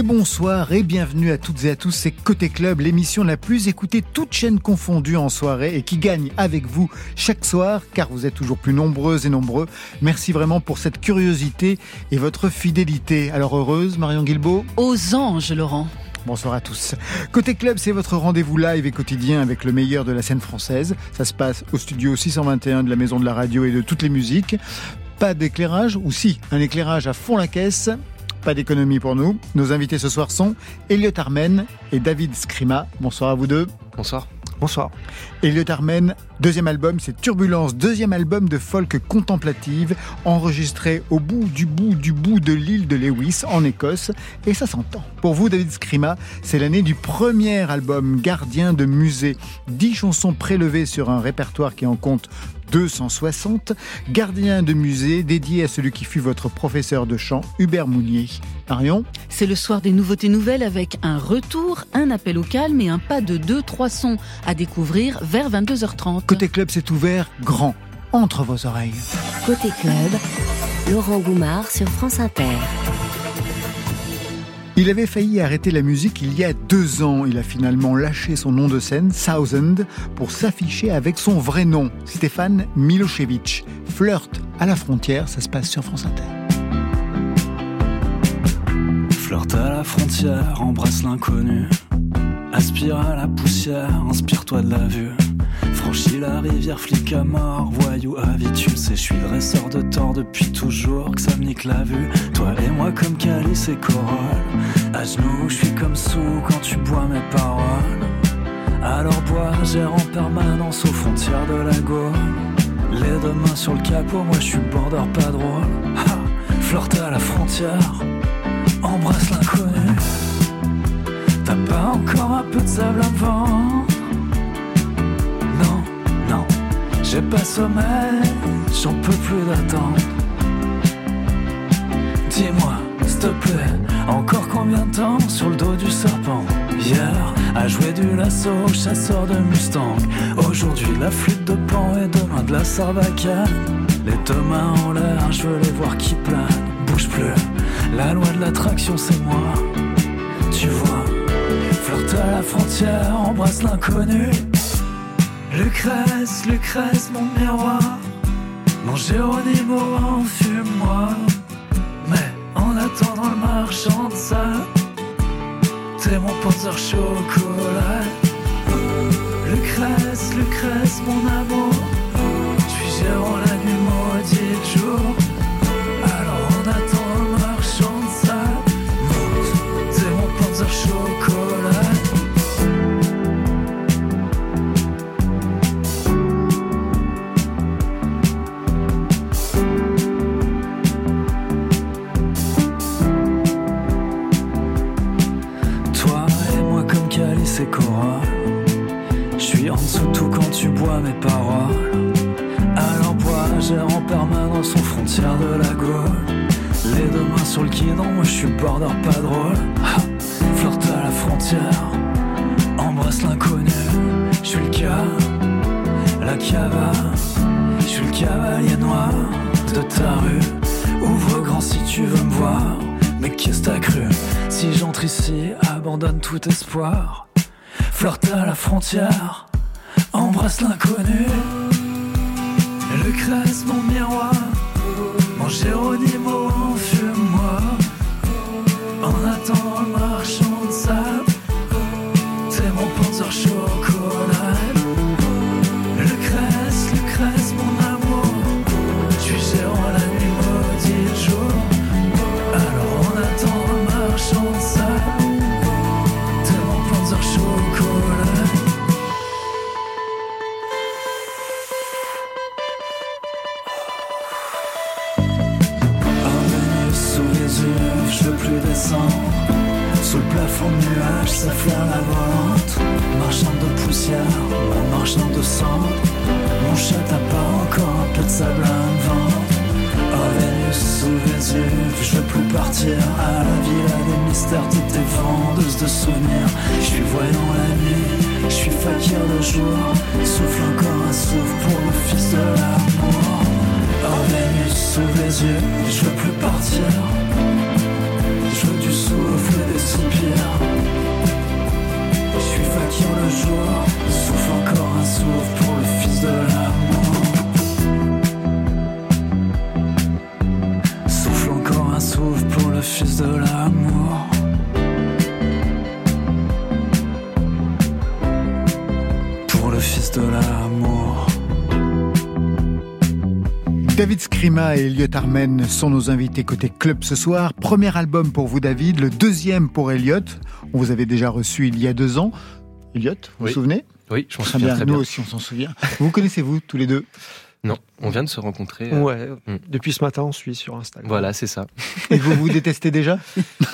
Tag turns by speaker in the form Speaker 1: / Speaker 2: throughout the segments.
Speaker 1: et bonsoir et bienvenue à toutes et à tous. C'est Côté Club, l'émission la plus écoutée, toute chaîne confondue en soirée et qui gagne avec vous chaque soir car vous êtes toujours plus nombreuses et nombreux. Merci vraiment pour cette curiosité et votre fidélité. Alors heureuse, Marion Guilbault
Speaker 2: Aux anges, Laurent.
Speaker 1: Bonsoir à tous. Côté Club, c'est votre rendez-vous live et quotidien avec le meilleur de la scène française. Ça se passe au studio 621 de la Maison de la Radio et de toutes les musiques. Pas d'éclairage, ou si, un éclairage à fond la caisse. Pas d'économie pour nous. Nos invités ce soir sont Elliot Armen et David Scrima. Bonsoir à vous deux.
Speaker 3: Bonsoir.
Speaker 1: Bonsoir. Elliot Armen, deuxième album, c'est Turbulence, deuxième album de folk contemplative, enregistré au bout du bout du bout de l'île de Lewis, en Écosse, et ça s'entend. Pour vous, David Scrima, c'est l'année du premier album Gardien de musée. Dix chansons prélevées sur un répertoire qui en compte 260, gardien de musée dédié à celui qui fut votre professeur de chant, Hubert Mounier. Marion
Speaker 2: C'est le soir des nouveautés nouvelles avec un retour, un appel au calme et un pas de 2-3 sons à découvrir vers 22h30.
Speaker 1: Côté club, c'est ouvert grand, entre vos oreilles.
Speaker 4: Côté club, Laurent Goumard sur France Inter.
Speaker 1: Il avait failli arrêter la musique il y a deux ans. Il a finalement lâché son nom de scène, Thousand, pour s'afficher avec son vrai nom, Stéphane Milosevic. Flirt à la frontière, ça se passe sur France Inter.
Speaker 5: Flirt à la frontière, embrasse l'inconnu. Aspire à la poussière, inspire-toi de la vue. Franchis la rivière, flic à mort, voyou le sais, je suis dresseur de tort depuis toujours, que ça me nique la vue. Toi et moi comme calice et corolle, à genoux, je suis comme sous quand tu bois mes paroles. Alors bois, gère en permanence aux frontières de la Gaule. Les deux mains sur le capot, moi je suis border pas drôle. Ha, flirte à la frontière, embrasse l'inconnu. T'as pas encore un peu de sable à j'ai pas sommeil, j'en peux plus d'attendre. Dis-moi, s'il te plaît, encore combien de temps sur le dos du serpent? Hier, à jouer du lasso, chasseur de Mustang. Aujourd'hui, la flûte de pan et demain de la sarbacane. Les deux mains en l'air, je veux les voir qui planent. Bouge plus, la loi de l'attraction, c'est moi. Tu vois, flirte à la frontière, embrasse l'inconnu. Lucrèce, Lucrèce, mon miroir. Mon Géronimo, enfume-moi. Mais en attendant le marchand de sable, t'es mon panzer chocolat. Lucrèce, Lucrèce, mon amour. Suis gérant la nuit maudite jour. De la Gaule. Les deux mains sur le guidon, moi je suis border pas drôle. Ha, Flirte à la frontière, embrasse l'inconnu Je suis le gars, la cava Je suis le cavalier noir de ta rue. Ouvre grand si tu veux me voir. Mais qu'est-ce t'as cru? Si j'entre ici, abandonne tout espoir. Flirte à la frontière, embrasse l'inconnu. Lucrèce, mon miroir, mon Géronimo, enfume-moi. En attendant t'as pas encore un peu de sable vendre Oh Vénus sous Vésuve, je veux plus partir à la villa des mystères, t'étais vendeuse de souvenirs. Je suis voyant la nuit, je suis fakir le jour, souffle encore un souffle pour le fils de l'amour. Oh Vénus sous les
Speaker 1: Scrima et Elliot Armen sont nos invités côté club ce soir. Premier album pour vous, David. Le deuxième pour Elliot. On vous avait déjà reçu il y a deux ans. Elliot, vous vous souvenez?
Speaker 3: Oui, je m'en
Speaker 1: Très
Speaker 3: souviens
Speaker 1: bien,
Speaker 3: très
Speaker 1: nous
Speaker 3: bien.
Speaker 1: aussi on s'en souvient. Vous connaissez-vous tous les deux?
Speaker 3: Non, on vient de se rencontrer. euh,
Speaker 6: Ouais,
Speaker 3: Mm.
Speaker 6: depuis ce matin, on suit sur Instagram.
Speaker 3: Voilà, c'est ça.
Speaker 1: Et vous vous détestez déjà?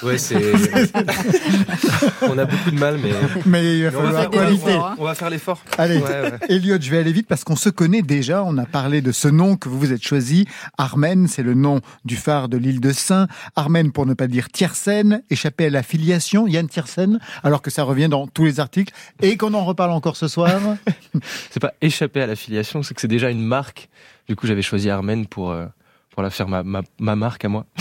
Speaker 3: Ouais, c'est. on a beaucoup de mal, mais.
Speaker 1: Mais il va
Speaker 3: mais on, va
Speaker 1: falloir
Speaker 3: faire, on va-
Speaker 1: cohabiter.
Speaker 3: on va- faire l'effort.
Speaker 1: Allez,
Speaker 3: Ouais, ouais.
Speaker 1: Elliot, je vais aller vite parce qu'on se connaît déjà. On a parlé de ce nom que vous vous êtes choisi. Armen, c'est le nom du phare de l'île de Saint. Armen, pour ne pas dire Tiersen, échappé à la filiation, Yann Tiersen, alors que ça revient dans tous les articles et qu'on en reparle encore ce soir.
Speaker 3: C'est pas échapper à l'affiliation, c'est que c'est déjà une marque. Du coup, j'avais choisi Armen pour, euh, pour la faire ma, ma, ma marque à moi.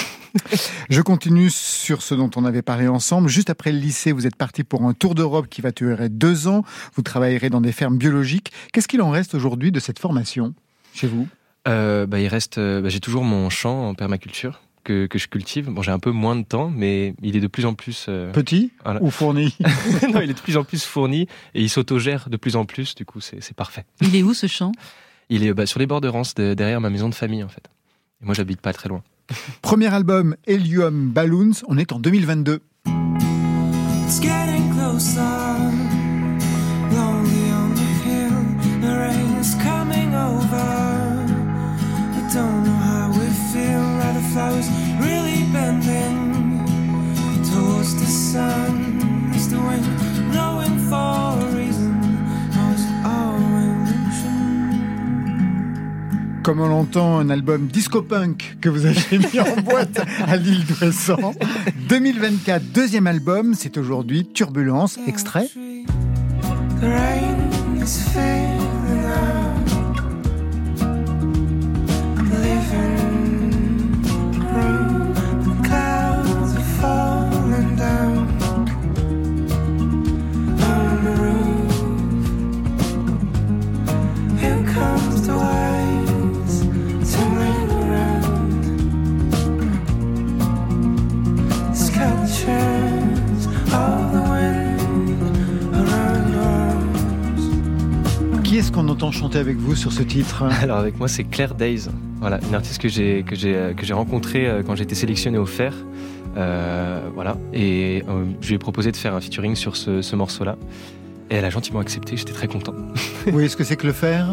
Speaker 1: Je continue sur ce dont on avait parlé ensemble. Juste après le lycée, vous êtes parti pour un tour d'Europe qui va durer deux ans. Vous travaillerez dans des fermes biologiques. Qu'est-ce qu'il en reste aujourd'hui de cette formation chez vous?
Speaker 3: Euh, bah, il reste. euh, bah, j'ai toujours mon champ en permaculture que, que je cultive. Bon, j'ai un peu moins de temps, mais il est de plus en plus. euh,
Speaker 1: Petit
Speaker 3: Voilà.
Speaker 1: ou fourni?
Speaker 3: Non, il est de plus en plus fourni et il s'autogère de plus en plus. Du coup, c'est c'est parfait.
Speaker 2: Il est où ce champ?
Speaker 3: Il est bah, sur les bords de Rance, de- derrière ma maison de famille, en fait. Et moi, j'habite pas très loin.
Speaker 1: Premier album, Helium Balloons. On est en 2022.
Speaker 7: It's getting closer,
Speaker 1: Comme on l'entend, un album disco-punk que vous avez mis en boîte à l'île d'Ouessant. 2024, deuxième album, c'est aujourd'hui Turbulence, extrait.
Speaker 7: The rain is
Speaker 1: entend chanter avec vous sur ce titre
Speaker 3: Alors avec moi c'est Claire Days, voilà une artiste que j'ai que j'ai euh, que j'ai rencontrée euh, quand j'étais sélectionné au Fer, Euh, voilà et euh, je lui ai proposé de faire un featuring sur ce, ce morceau-là et elle a gentiment accepté, j'étais très content.
Speaker 1: Vous voyez ce que c'est que le fer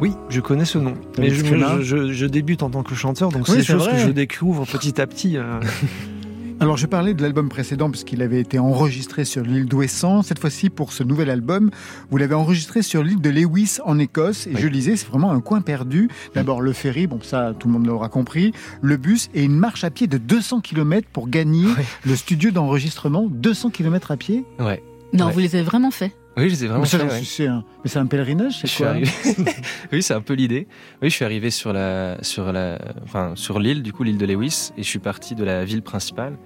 Speaker 6: Oui, je connais ce nom. Mais je, je- je- je débute en tant que chanteur, donc
Speaker 1: Oui,
Speaker 6: c'est des choses
Speaker 1: vrai.
Speaker 6: que je découvre petit à petit. euh.
Speaker 1: Alors, je parlais de l'album précédent puisqu'il avait été enregistré sur l'île d'Ouessant. Cette fois-ci, pour ce nouvel album, vous l'avez enregistré sur l'île de Lewis en Écosse. Et
Speaker 3: Oui.
Speaker 1: je lisais, c'est vraiment un coin perdu. D'abord, le ferry, bon, ça, tout le monde l'aura compris. Le bus et une marche à pied de 200 km pour gagner le studio d'enregistrement. 200 km à pied?
Speaker 3: Ouais.
Speaker 2: Non,
Speaker 3: Ouais.
Speaker 2: vous les avez vraiment fait.
Speaker 3: Oui, je les ai vraiment
Speaker 1: Mais ça,
Speaker 3: fait, ouais.
Speaker 1: sûr. Mais c'est un pèlerinage, c'est quoi
Speaker 3: arrivé. oui, c'est un peu l'idée. Oui, je suis arrivé sur la, sur la, enfin, sur l'île, du coup, l'île de Lewis, et je suis parti de la ville principale,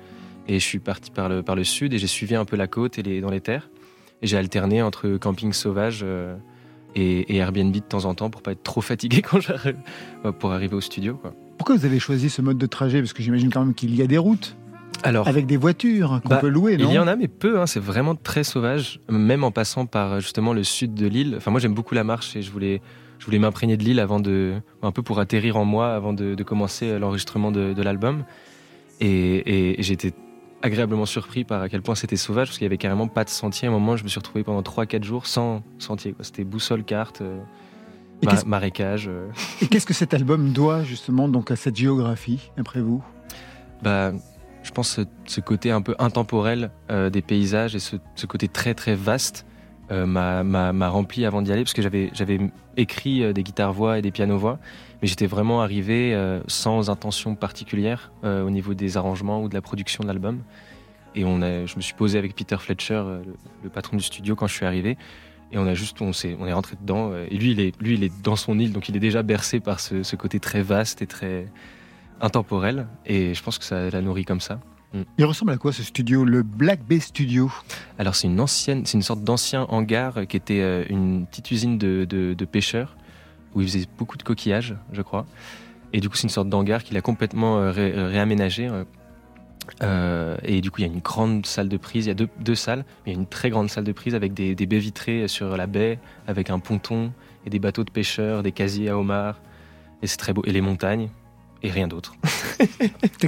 Speaker 3: et je suis parti par le, par le sud, et j'ai suivi un peu la côte et les, dans les terres, et j'ai alterné entre camping sauvage euh, et, et Airbnb de temps en temps pour pas être trop fatigué quand j'arrive, pour arriver au studio, quoi.
Speaker 1: Pourquoi vous avez choisi ce mode de trajet? Parce que j'imagine quand même qu'il y a des routes
Speaker 3: Alors,
Speaker 1: avec des voitures qu'on
Speaker 3: Bah,
Speaker 1: peut louer, non
Speaker 3: Il y en a, mais peu. Hein, c'est vraiment très sauvage, même en passant par justement le sud de l'île. Enfin, moi, j'aime beaucoup la marche et je voulais, je voulais m'imprégner de l'île avant de, un peu pour atterrir en moi avant de, de commencer euh, l'enregistrement de, de l'album. Et, et j'étais agréablement surpris par à quel point c'était sauvage parce qu'il y avait carrément pas de sentier. À un moment, je me suis retrouvé pendant 3-4 jours sans sentier. C'était boussole, carte, euh,
Speaker 1: Et
Speaker 3: ma- marécage. euh.
Speaker 1: Et qu'est-ce que cet album doit justement donc à cette géographie, après vous?
Speaker 3: Bah, je pense ce, ce côté un peu intemporel euh, des paysages et ce, côté très très vaste euh, m'a- rempli avant d'y aller parce que j'avais écrit euh, des guitares-voix et des pianos-voix, mais j'étais vraiment arrivé sans intention particulière au niveau des arrangements ou de la production de l'album. Et on je me suis posé avec Peter Fletcher, le, patron du studio, quand je suis arrivé. Et on a juste, on s'est, on est rentré dedans. Et lui, il est, lui, il est dans son île, donc il est déjà bercé par ce côté très vaste et très intemporel. Et je pense que ça l'a nourri comme ça.
Speaker 1: Il ressemble à quoi ce studio Le Black Bay Studio?
Speaker 3: Alors c'est une ancienne, c'est une sorte d'ancien hangar qui était euh, une petite usine de, de- de pêcheurs où ils faisaient beaucoup de coquillages, je crois. Et du coup c'est une sorte d'hangar qu'il a complètement euh, ré- euh, réaménagé. Euh, et du coup il y a une grande salle de prise, il y a deux, deux salles, mais il y a une très grande salle de prise avec des, des baies vitrées sur la baie, avec un ponton et des bateaux de pêcheurs, des casiers à homards. Et c'est très beau. Et les montagnes. Et rien d'autre.
Speaker 1: C'est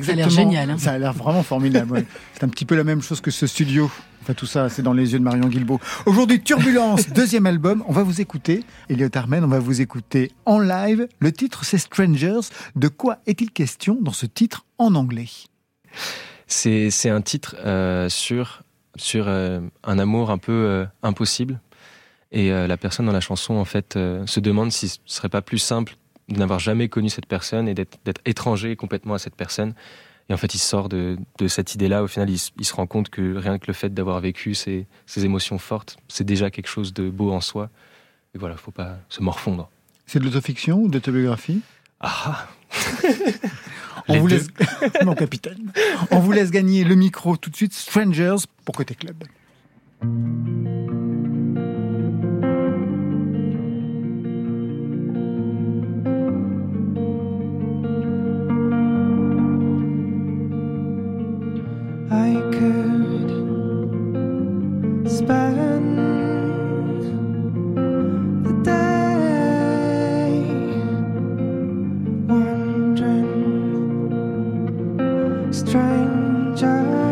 Speaker 2: Ça a l'air
Speaker 1: exactement-
Speaker 2: génial, hein.
Speaker 1: Ça a l'air vraiment formidable. ouais. C'est un petit peu la même chose que ce studio. Enfin, tout ça, c'est dans les yeux de Marion Guilbault. Aujourd'hui, Turbulence, deuxième album. On va vous écouter. Elliot Armen, on va vous écouter en live. Le titre, c'est Strangers. De quoi est-il question dans ce titre en anglais?
Speaker 3: C'est c'est un titre euh, sur, sur euh, un amour un peu euh, impossible. Et euh, la personne dans la chanson, en fait, euh, se demande si ce serait pas plus simple de n'avoir jamais connu cette personne et d'être étranger complètement à cette personne. Et en fait, il sort de, de cette idée-là. Au final, il, se rend compte que rien que le fait d'avoir vécu ces, ces émotions fortes, c'est déjà quelque chose de beau en soi. Et voilà, faut pas se morfondre.
Speaker 1: C'est de l'autofiction ou de l'autobiographie?
Speaker 3: Ah
Speaker 1: On
Speaker 3: Les
Speaker 1: vous
Speaker 3: deux.
Speaker 1: laisse, mon capitaine. On vous laisse gagner le micro tout de suite. Strangers pour Côté Club.
Speaker 7: Strangers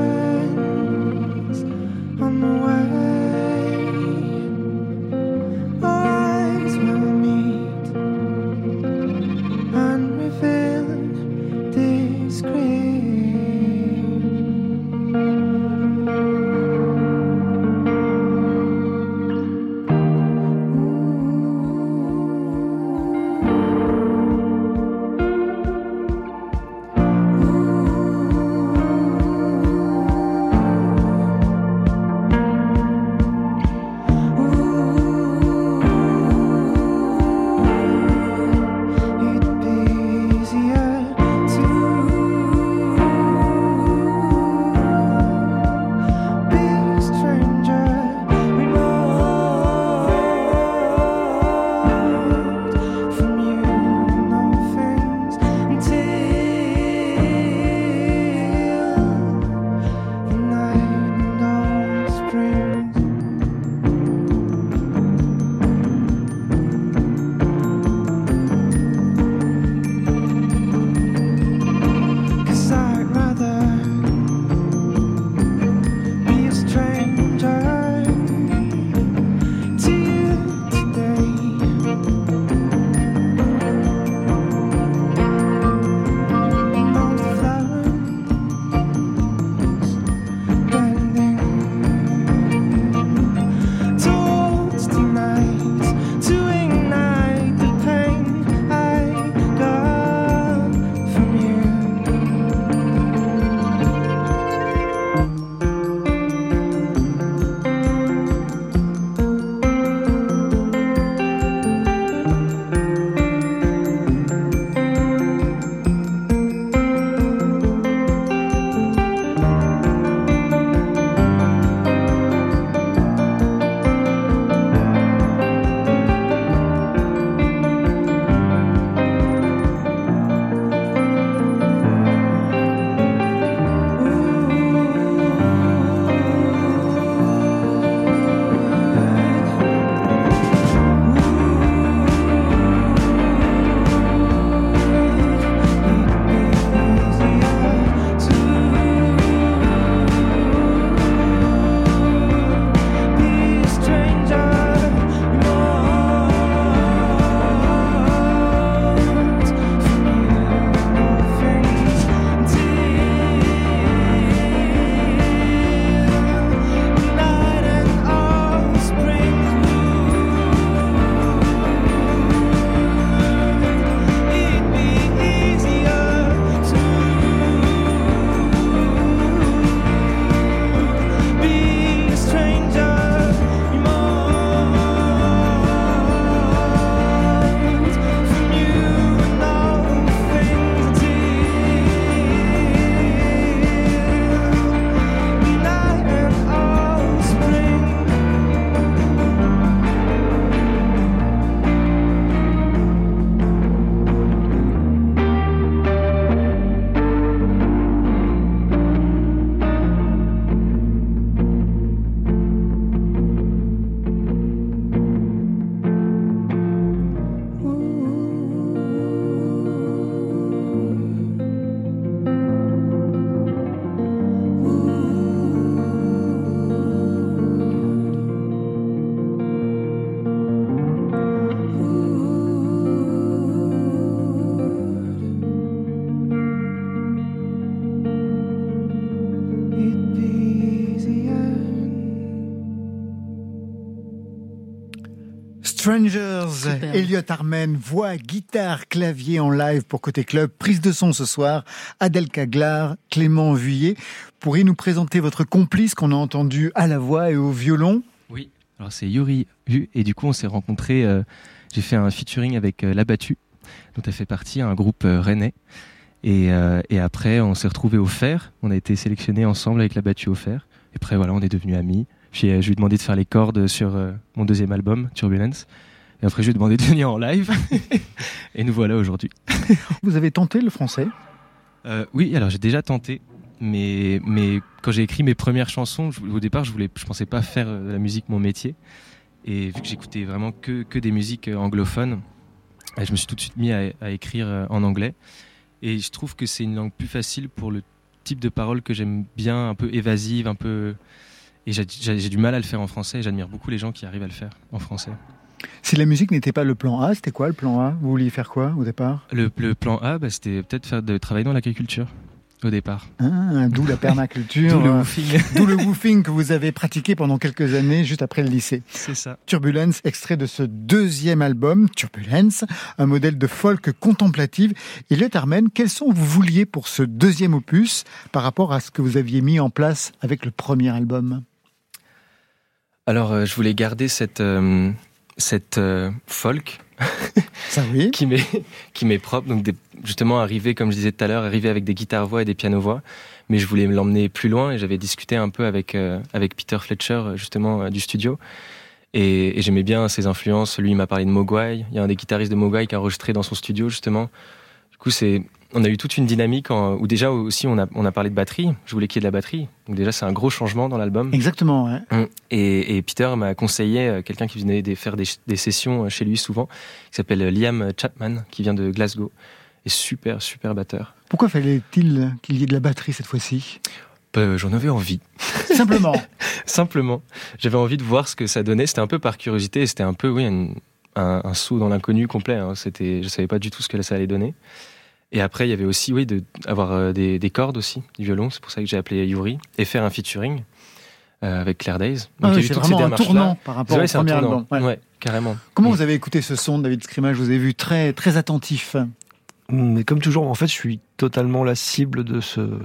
Speaker 1: Strangers,
Speaker 2: Super.
Speaker 1: Elliot Armen, voix, guitare, clavier en live pour Côté Club, prise de son ce soir, Adèle Caglar, Clément Vuillet. Pourriez nous présenter votre complice qu'on a entendu à la voix et au violon
Speaker 3: Oui, alors c'est Yuri Hu, et du coup on s'est rencontrés, euh, j'ai fait un featuring avec euh, La Battue, dont elle fait partie, un groupe euh, rennais. Et, euh, et après on s'est retrouvés au fer, on a été sélectionnés ensemble avec La Battue au fer. Et après voilà, on est devenus amis. Puis euh, je lui ai demandé de faire les cordes sur euh, mon deuxième album, Turbulence. Et après je lui ai demandé de venir en live. et nous voilà aujourd'hui.
Speaker 1: Vous avez tenté le français?
Speaker 3: Euh, oui, alors j'ai déjà tenté, mais, mais quand j'ai écrit mes premières chansons, je- au départ, je voulais, je pensais pas faire de la musique mon métier. Et vu que j'écoutais vraiment que, que des musiques anglophones, euh, je me suis tout de suite mis à, à écrire en anglais. Et je trouve que c'est une langue plus facile pour le type de paroles que j'aime bien, un peu évasive, un peu. Et j'ai- du mal à le faire en français. et J'admire beaucoup les gens qui arrivent à le faire en français.
Speaker 1: Si la musique n'était pas le plan A, c'était quoi le plan A? Vous vouliez faire quoi au départ?
Speaker 3: Le, le plan A, bah, c'était peut-être faire de travailler dans l'agriculture au départ.
Speaker 1: Ah, D'où la permaculture,
Speaker 3: D'où le woofing.
Speaker 1: d'où le woofing que vous avez pratiqué pendant quelques années juste après le lycée.
Speaker 3: C'est ça.
Speaker 1: Turbulence, extrait de ce deuxième album, Turbulence, un modèle de folk contemplative. Elliot Armen, quels sont vous vouliez pour ce deuxième opus par rapport à ce que vous aviez mis en place avec le premier album?
Speaker 3: Alors, euh, je voulais garder cette, euh, cette euh, folk
Speaker 1: Ça oui.
Speaker 3: qui m'est qui m'est propre. Donc, des- justement, arriver, comme je disais tout à l'heure, arriver avec des guitares-voix et des pianos-voix. Mais je voulais l'emmener plus loin et j'avais discuté un peu avec, avec Peter Fletcher, justement, du studio. Et, et j'aimais bien ses influences. Lui, il m'a parlé de Mogwai. Il y a un des guitaristes de Mogwai qui a enregistré dans son studio, justement. Du coup, c'est, on a eu toute une dynamique en- où déjà aussi on a, on a parlé de batterie. Je voulais qu'il y ait de la batterie. Donc déjà, c'est un gros changement dans l'album.
Speaker 1: Exactement. ouais.
Speaker 3: Mm. Et, et Peter m'a conseillé euh, quelqu'un qui venait des- faire des, des sessions euh, chez lui souvent, qui s'appelle euh, Liam Chapman, qui vient de Glasgow. Et super, super batteur.
Speaker 1: Pourquoi fallait-il qu'il y ait de la batterie cette fois-ci?
Speaker 3: Euh, J'en avais envie.
Speaker 1: Simplement.
Speaker 3: Simplement. J'avais envie de voir ce que ça donnait. C'était un peu par curiosité. C'était un peu, oui, un saut dans l'inconnu complet. Hein. C'était, je savais pas du tout ce que ça allait donner. Et après, il y avait aussi, oui, de, avoir euh, des, des cordes aussi, du violon. C'est pour ça que j'ai appelé Yuri. Et faire un featuring euh, avec Claire Days.
Speaker 1: Ah
Speaker 3: il y a
Speaker 1: oui,
Speaker 3: eu
Speaker 1: c'est
Speaker 3: toutes ces
Speaker 1: vraiment un tournant par rapport au premier album. ouais.
Speaker 3: Ouais, carrément.
Speaker 1: Comment
Speaker 3: Mm.
Speaker 1: vous avez écouté ce son de David Scrimage Je vous ai vu très, très attentif.
Speaker 6: Mais comme toujours, en fait, je suis totalement la cible de ce,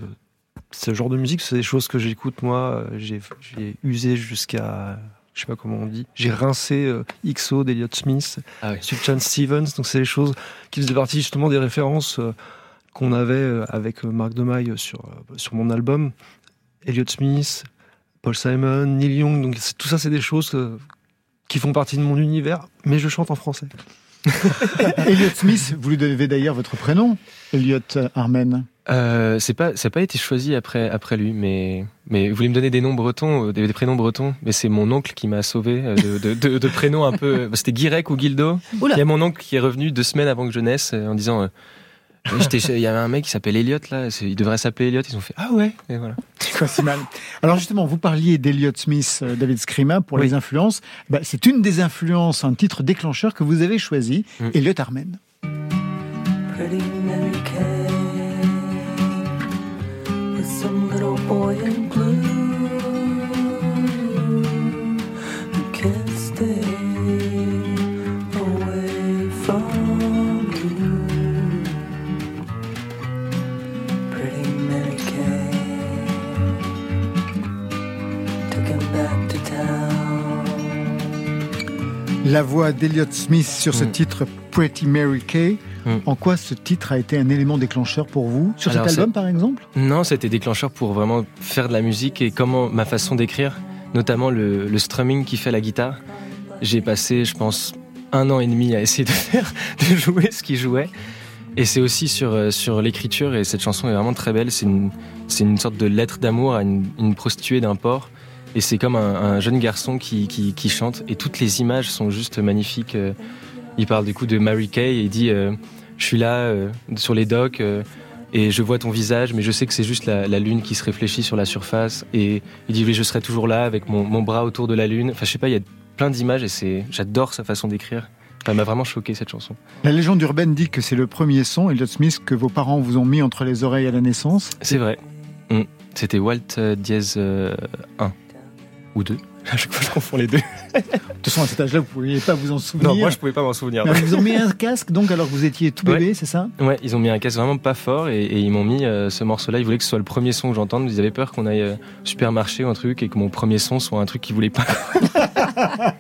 Speaker 6: ce genre de musique. C'est des choses que j'écoute, moi. J'ai j'ai usé jusqu'à. Je sais pas comment on dit. J'ai rincé euh, XO d'Eliot Smith,
Speaker 3: Ah ouais.
Speaker 6: Sufjan Stevens. Donc, c'est des choses qui faisaient partie justement des références euh, qu'on avait euh, avec euh, Marc Demaille sur, sur mon album. Elliott Smith, Paul Simon, Neil Young. Donc, tout ça, c'est des choses euh, qui font partie de mon univers, mais je chante en français.
Speaker 1: Elliot Smith, vous lui devez d'ailleurs votre prénom, Elliot Armen.
Speaker 3: Euh, c'est pas, ça n'a pas été choisi après, après lui, mais, mais vous voulez me donner des noms bretons, euh, des, des prénoms bretons, mais c'est mon oncle qui m'a sauvé euh, de, de, de, de prénoms un peu. euh, C'était Guirec ou Guildo. Il y a mon oncle qui est revenu deux semaines avant que je naisse en disant. euh, Il y avait un mec qui s'appelle Elliot là, il devrait s'appeler Elliot. Ils ont fait ah ouais. Et voilà.
Speaker 1: C'est pas si mal. Alors justement, vous parliez d'Elliot Smith, euh, David Scrima, pour
Speaker 6: Oui.
Speaker 1: les influences. Bah, c'est une des influences, un titre déclencheur que vous avez choisi,
Speaker 3: Mm.
Speaker 1: Elliot Armen.
Speaker 7: Pretty Mary Kay with some little boy in blue who can't stay away from you. Pretty Mary Kay took him back to town.
Speaker 1: La voix d'Elliot Smith sur ce
Speaker 3: Mm.
Speaker 1: titre Pretty Mary Kay.
Speaker 3: Mm.
Speaker 1: En quoi ce titre a été un élément déclencheur pour vous Sur
Speaker 3: Alors,
Speaker 1: cet album, par exemple
Speaker 3: Non, c'était déclencheur pour vraiment faire de la musique et comment ma façon d'écrire, notamment le, le strumming qui fait la guitare. J'ai passé, je pense, un an et demi à essayer de faire, de jouer ce qu'il jouait. Et c'est aussi sur, euh, sur l'écriture, et cette chanson est vraiment très belle. C'est une, c'est une sorte de lettre d'amour à une, une prostituée d'un port. Et c'est comme un, un jeune garçon qui, qui, qui chante, et toutes les images sont juste magnifiques. Il parle du coup de Mary Kay, et il dit euh, Je suis là euh, sur les docks. euh, et je vois ton visage, mais je sais que c'est juste la, la lune qui se réfléchit sur la surface. Et il dit, oui, je serai toujours là avec mon, mon bras autour de la lune. Enfin, je sais pas, il y a plein d'images et c'est, j'adore sa façon d'écrire. Enfin, elle m'a vraiment choqué cette chanson.
Speaker 1: La légende urbaine dit que c'est le premier son, Elliot Smith, que vos parents vous ont mis entre les oreilles à la naissance.
Speaker 3: C'est vrai. Mm. C'était Walt euh, euh, 1. Ou deux. À chaque fois, je confonds les deux.
Speaker 1: De toute façon, à cet âge-là, vous ne pouviez pas vous en souvenir.
Speaker 3: Non, moi, je pouvais pas m'en souvenir.
Speaker 1: Mais ils vous ont mis un casque, donc, alors que vous étiez tout bébé, c'est ça?
Speaker 3: Ouais, ils ont mis un casque vraiment pas fort et, et ils m'ont mis euh, ce morceau-là. Ils voulaient que ce soit le premier son que j'entende. Ils avaient peur qu'on aille euh, au supermarché ou un truc et que mon premier son soit un truc qu'ils voulaient pas.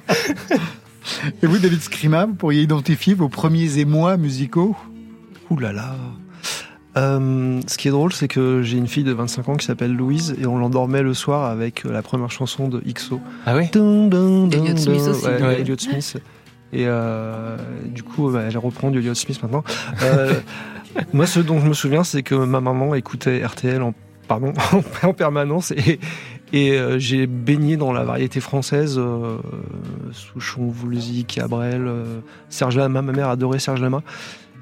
Speaker 1: Et vous, David Scrima, vous pourriez identifier vos premiers émois musicaux?
Speaker 6: Ouh là là. Euh, ce qui est drôle, c'est que j'ai une fille de 25 ans qui s'appelle Louise et on l'endormait le soir avec euh, la première chanson de XO.
Speaker 3: Ah ouais
Speaker 6: Dun, dun, dun,
Speaker 2: Elliott Smith aussi.
Speaker 6: Ouais,
Speaker 3: Ouais.
Speaker 6: Elliott Smith. Et euh, du coup, bah, elle reprend du Elliott Smith maintenant. Euh, moi, ce dont je me souviens, c'est que ma maman écoutait RTL en, pardon, en permanence et, et euh, j'ai baigné dans la variété française. Euh, Souchon, Voulzy, Cabrel, euh, Serge Lama. Ma mère adorait Serge Lama.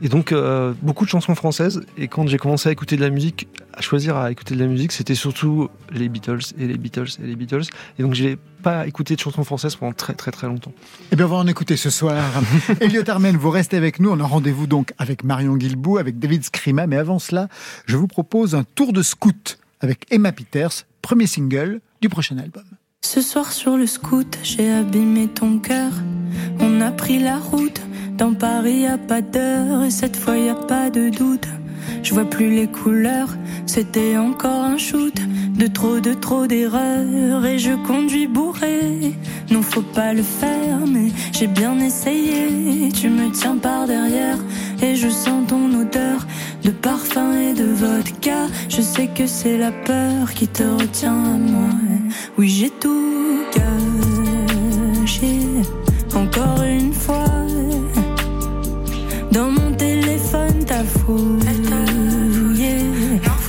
Speaker 6: Et donc, euh, beaucoup de chansons françaises. Et quand j'ai commencé à écouter de la musique, à choisir à écouter de la musique, c'était surtout les Beatles et les Beatles et les Beatles. Et donc, j'ai pas écouté de chansons françaises pendant très très très longtemps.
Speaker 1: Eh bien, on va en écouter ce soir. Elliot Armen, vous restez avec nous. On a rendez-vous donc avec Marion Guilbault, avec David Scrima. Mais avant cela, je vous propose un tour de scout avec Emma Peters, premier single du prochain album.
Speaker 8: Ce soir sur le scout, j'ai abîmé ton cœur. On a pris la route. Dans Paris, y a pas d'heure. Et cette fois, y a pas de doute. Je vois plus les couleurs. C'était encore un shoot. De trop, de trop d'erreurs. Et je conduis bourré. Non, faut pas le faire. Mais j'ai bien essayé. Tu me tiens par derrière. Et je sens ton odeur de parfum et de vodka. Je sais que c'est la peur qui te retient à moi. Oui, j'ai tout gâché. Encore une fois. Fouillé.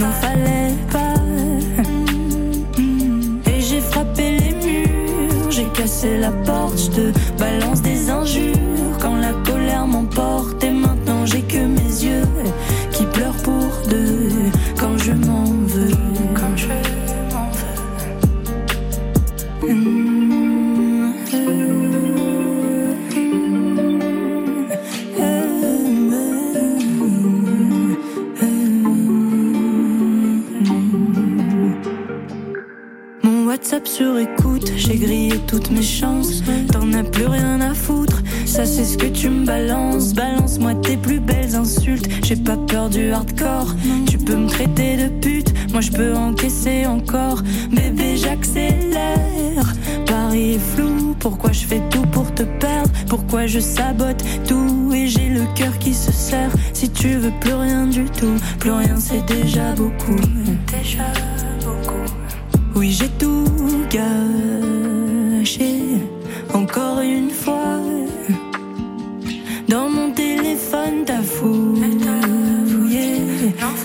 Speaker 8: N'en fallait pas. Et j'ai frappé les murs. J'ai cassé la porte. Je te balance Sur écoute, j'ai grillé toutes mes chances. T'en as plus rien à foutre, ça c'est ce que tu me balances. Balance-moi tes plus belles insultes, j'ai pas peur du hardcore. Tu peux me traiter de pute, moi je peux encaisser encore. Bébé, j'accélère. Paris est flou, pourquoi je fais tout pour te perdre? Pourquoi je sabote tout et j'ai le cœur qui se serre? Si tu veux plus rien du tout, plus rien c'est déjà beaucoup. Déjà j'ai tout gâché, encore une fois. Dans mon téléphone, t'as fouillé.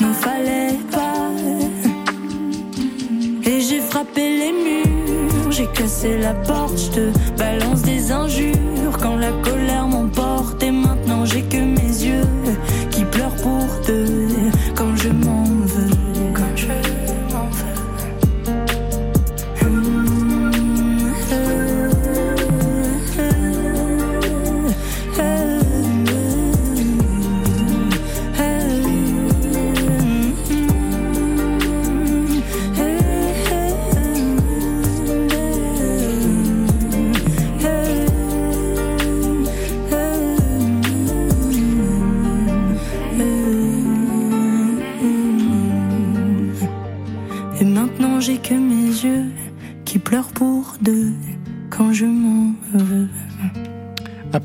Speaker 8: N'en fallait pas. Et j'ai frappé les murs, j'ai cassé la porte, je te balance des injures quand la colère m'emporte.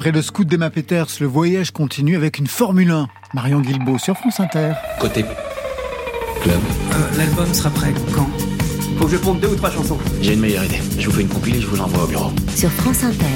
Speaker 1: Après le scout d'Emma Peters, le voyage continue avec une Formule 1. Marion Guilbault sur France Inter.
Speaker 9: Côté club.
Speaker 10: Euh, L'album sera prêt quand?
Speaker 9: Faut que je ponde deux ou trois chansons. J'ai une meilleure idée. Je vous fais une compile et je vous l'envoie au bureau.
Speaker 4: Sur France Inter.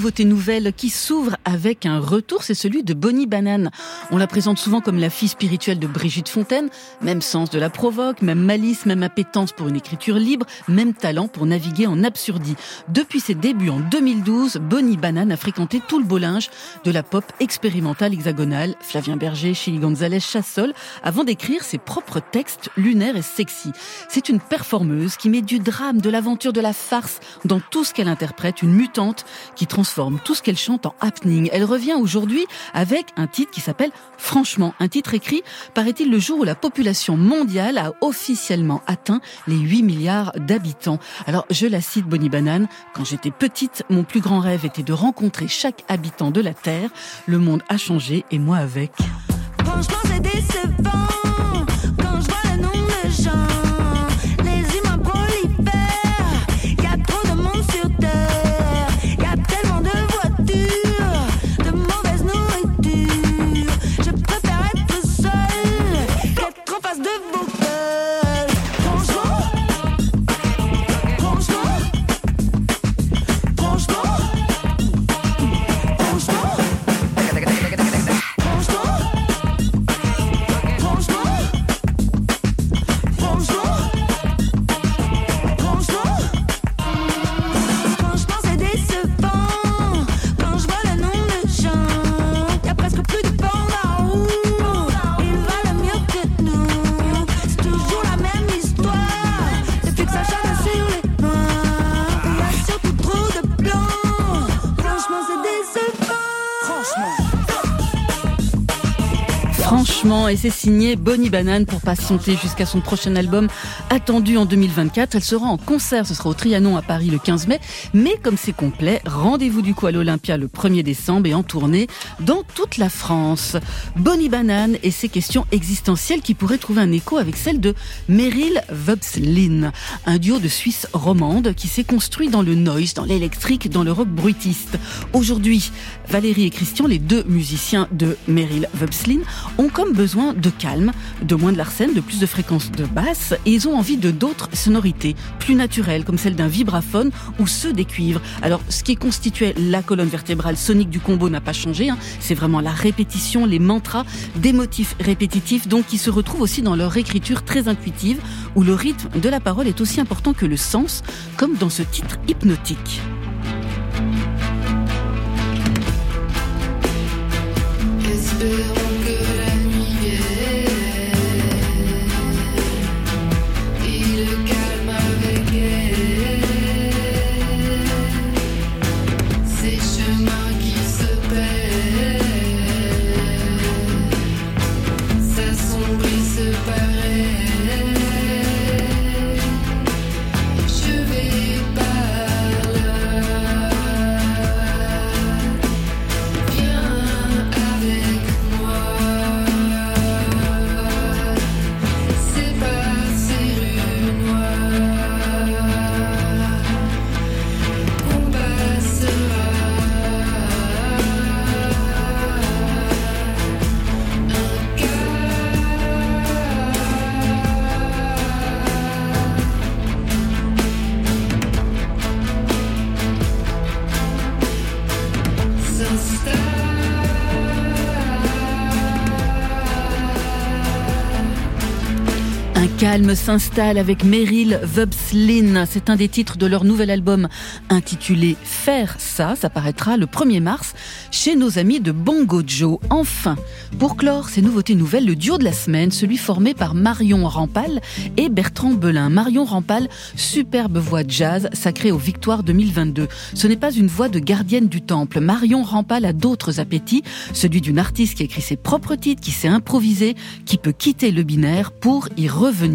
Speaker 2: Des nouveautés nouvelles qui s'ouvrent avec un retour, c'est celui de Bonnie Banane. On la présente souvent comme la fille spirituelle de Brigitte Fontaine, même sens de la provoque, même malice, même appétence pour une écriture libre, même talent pour naviguer en absurdie. Depuis ses débuts en 2012, Bonnie Banane a fréquenté tout le beau linge de la pop expérimentale hexagonale, Flavien Berger, Chili Gonzalez, Chassol, avant d'écrire ses propres textes lunaires et sexy. C'est une performeuse qui met du drame, de l'aventure, de la farce dans tout ce qu'elle interprète, une mutante qui transforme tout ce qu'elle chante en happening. Elle revient aujourd'hui avec un titre qui s'appelle Franchement, un titre écrit, paraît-il, le jour où la population mondiale a officiellement atteint les 8 milliards d'habitants. Alors, je la cite Bonnie Banane, quand j'étais petite, mon plus grand rêve était de rencontrer chaque habitant de la Terre. Le monde a changé et moi avec.
Speaker 11: Franchement, c'est décevant
Speaker 2: et c'est signé Bonnie Banane pour patienter jusqu'à son prochain album attendu en 2024. Elle sera en concert, ce sera au Trianon à Paris le 15 mai. Mais comme c'est complet, rendez-vous du coup à l'Olympia le 1er décembre et en tournée dans toute la France. Bonnie Banane et ses questions existentielles qui pourraient trouver un écho avec celle de Meryl Vobslin, un duo de Suisse romande qui s'est construit dans le noise, dans l'électrique, dans le rock bruitiste. Aujourd'hui, Valérie et Christian, les deux musiciens de Meryl Vobslin, ont comme besoin de calme, de moins de l'arsène, de plus de fréquences de basse, et ils ont envie de d'autres sonorités, plus naturelles, comme celle d'un vibraphone ou ceux des cuivres. Alors, ce qui constituait la colonne vertébrale sonique du combo n'a pas changé, hein. c'est vraiment la répétition, les mantras, des motifs répétitifs, donc qui se retrouvent aussi dans leur écriture très intuitive, où le rythme de la parole est aussi important que le sens, comme dans ce titre hypnotique.
Speaker 12: Calme
Speaker 2: s'installe avec Meryl Vobslin. C'est un des titres de leur nouvel album intitulé Faire ça. Ça paraîtra le 1er mars chez nos amis de Bongo Joe. Enfin, pour clore ces nouveautés nouvelles, le duo de la semaine, celui formé par Marion Rampal et Bertrand Belin. Marion Rampal, superbe voix jazz sacrée aux Victoires 2022. Ce n'est pas une voix de gardienne du temple. Marion Rampal a d'autres appétits, celui d'une artiste qui écrit ses propres titres, qui sait improviser, qui peut quitter le binaire pour y revenir.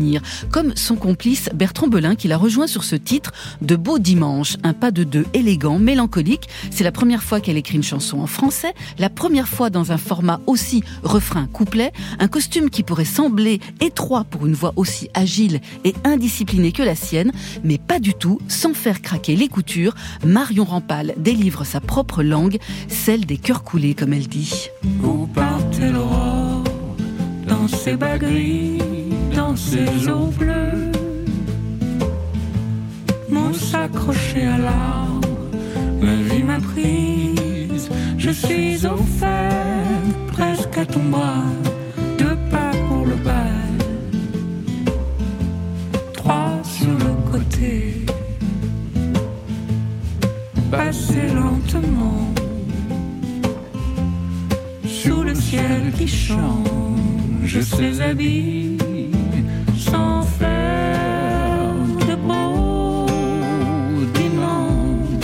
Speaker 2: Comme son complice Bertrand Belin qui l'a rejoint sur ce titre de Beau Dimanche, un pas de deux élégant, mélancolique. C'est la première fois qu'elle écrit une chanson en français, la première fois dans un format aussi refrain-couplet, un costume qui pourrait sembler étroit pour une voix aussi agile et indisciplinée que la sienne, mais pas du tout, sans faire craquer les coutures, Marion Rampal délivre sa propre langue, celle des cœurs coulés comme elle dit.
Speaker 8: Ses eaux bleues Mon s'accrocher à l'arbre, ma vie m'a prise. Je suis au presque à ton bras, deux pas pour le bal, trois sur le côté. Passer lentement sous le ciel qui change ses habits sans faire de beau dimanche,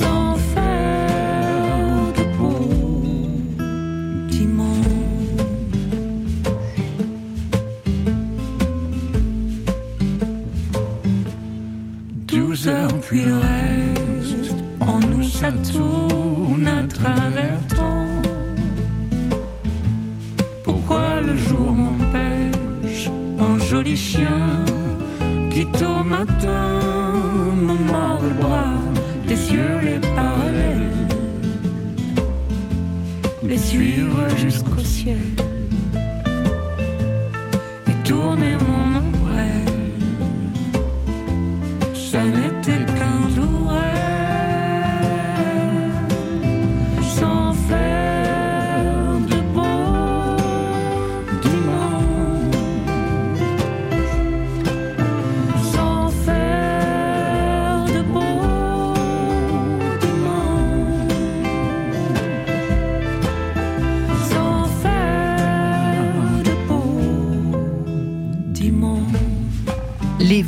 Speaker 7: sans faire de beau dimanche, Dieu nous a pu rester en nous sommes notre honneur. Joli chien qui tôt matin me mord le bras Des cieux les parallèles Les suivre jusqu'au ciel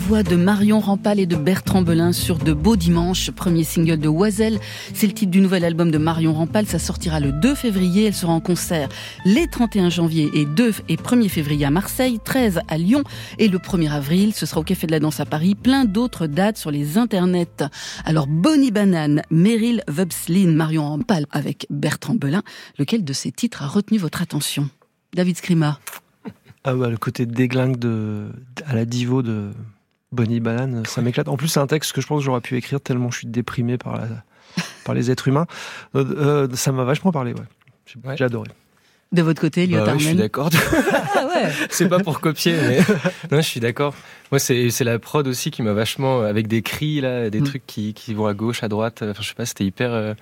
Speaker 2: voix de Marion Rampal et de Bertrand Belin sur De Beaux Dimanches, premier single de Oiselle. C'est le titre du nouvel album de Marion Rampal. Ça sortira le 2 février. Elle sera en concert les 31 janvier et 2 et 1er février à Marseille, 13 à Lyon et le 1er avril, ce sera au Café de la Danse à Paris. Plein d'autres dates sur les internets. Alors, Bonnie Banane, Meryl Vubslin, Marion Rampal avec Bertrand Belin. Lequel de ces titres a retenu votre attention? David Scrima.
Speaker 6: Ah bah, le côté déglingue de, à la divo de Bonnie Banane, ça m'éclate. En plus, c'est un texte que je pense que j'aurais pu écrire tellement je suis déprimé par, la, par les êtres humains. Euh, euh, ça m'a vachement parlé, ouais. J'ai
Speaker 3: Ouais.
Speaker 6: adoré.
Speaker 2: De votre côté, Elliot
Speaker 3: Bah ouais, je suis d'accord.
Speaker 2: Ah ouais.
Speaker 3: c'est pas pour copier, mais non, je suis d'accord. Moi, c'est c'est la prod aussi qui m'a vachement avec des cris là, des
Speaker 2: Mm.
Speaker 3: trucs qui, qui vont à gauche, à droite. Enfin, je sais pas, c'était hyper euh,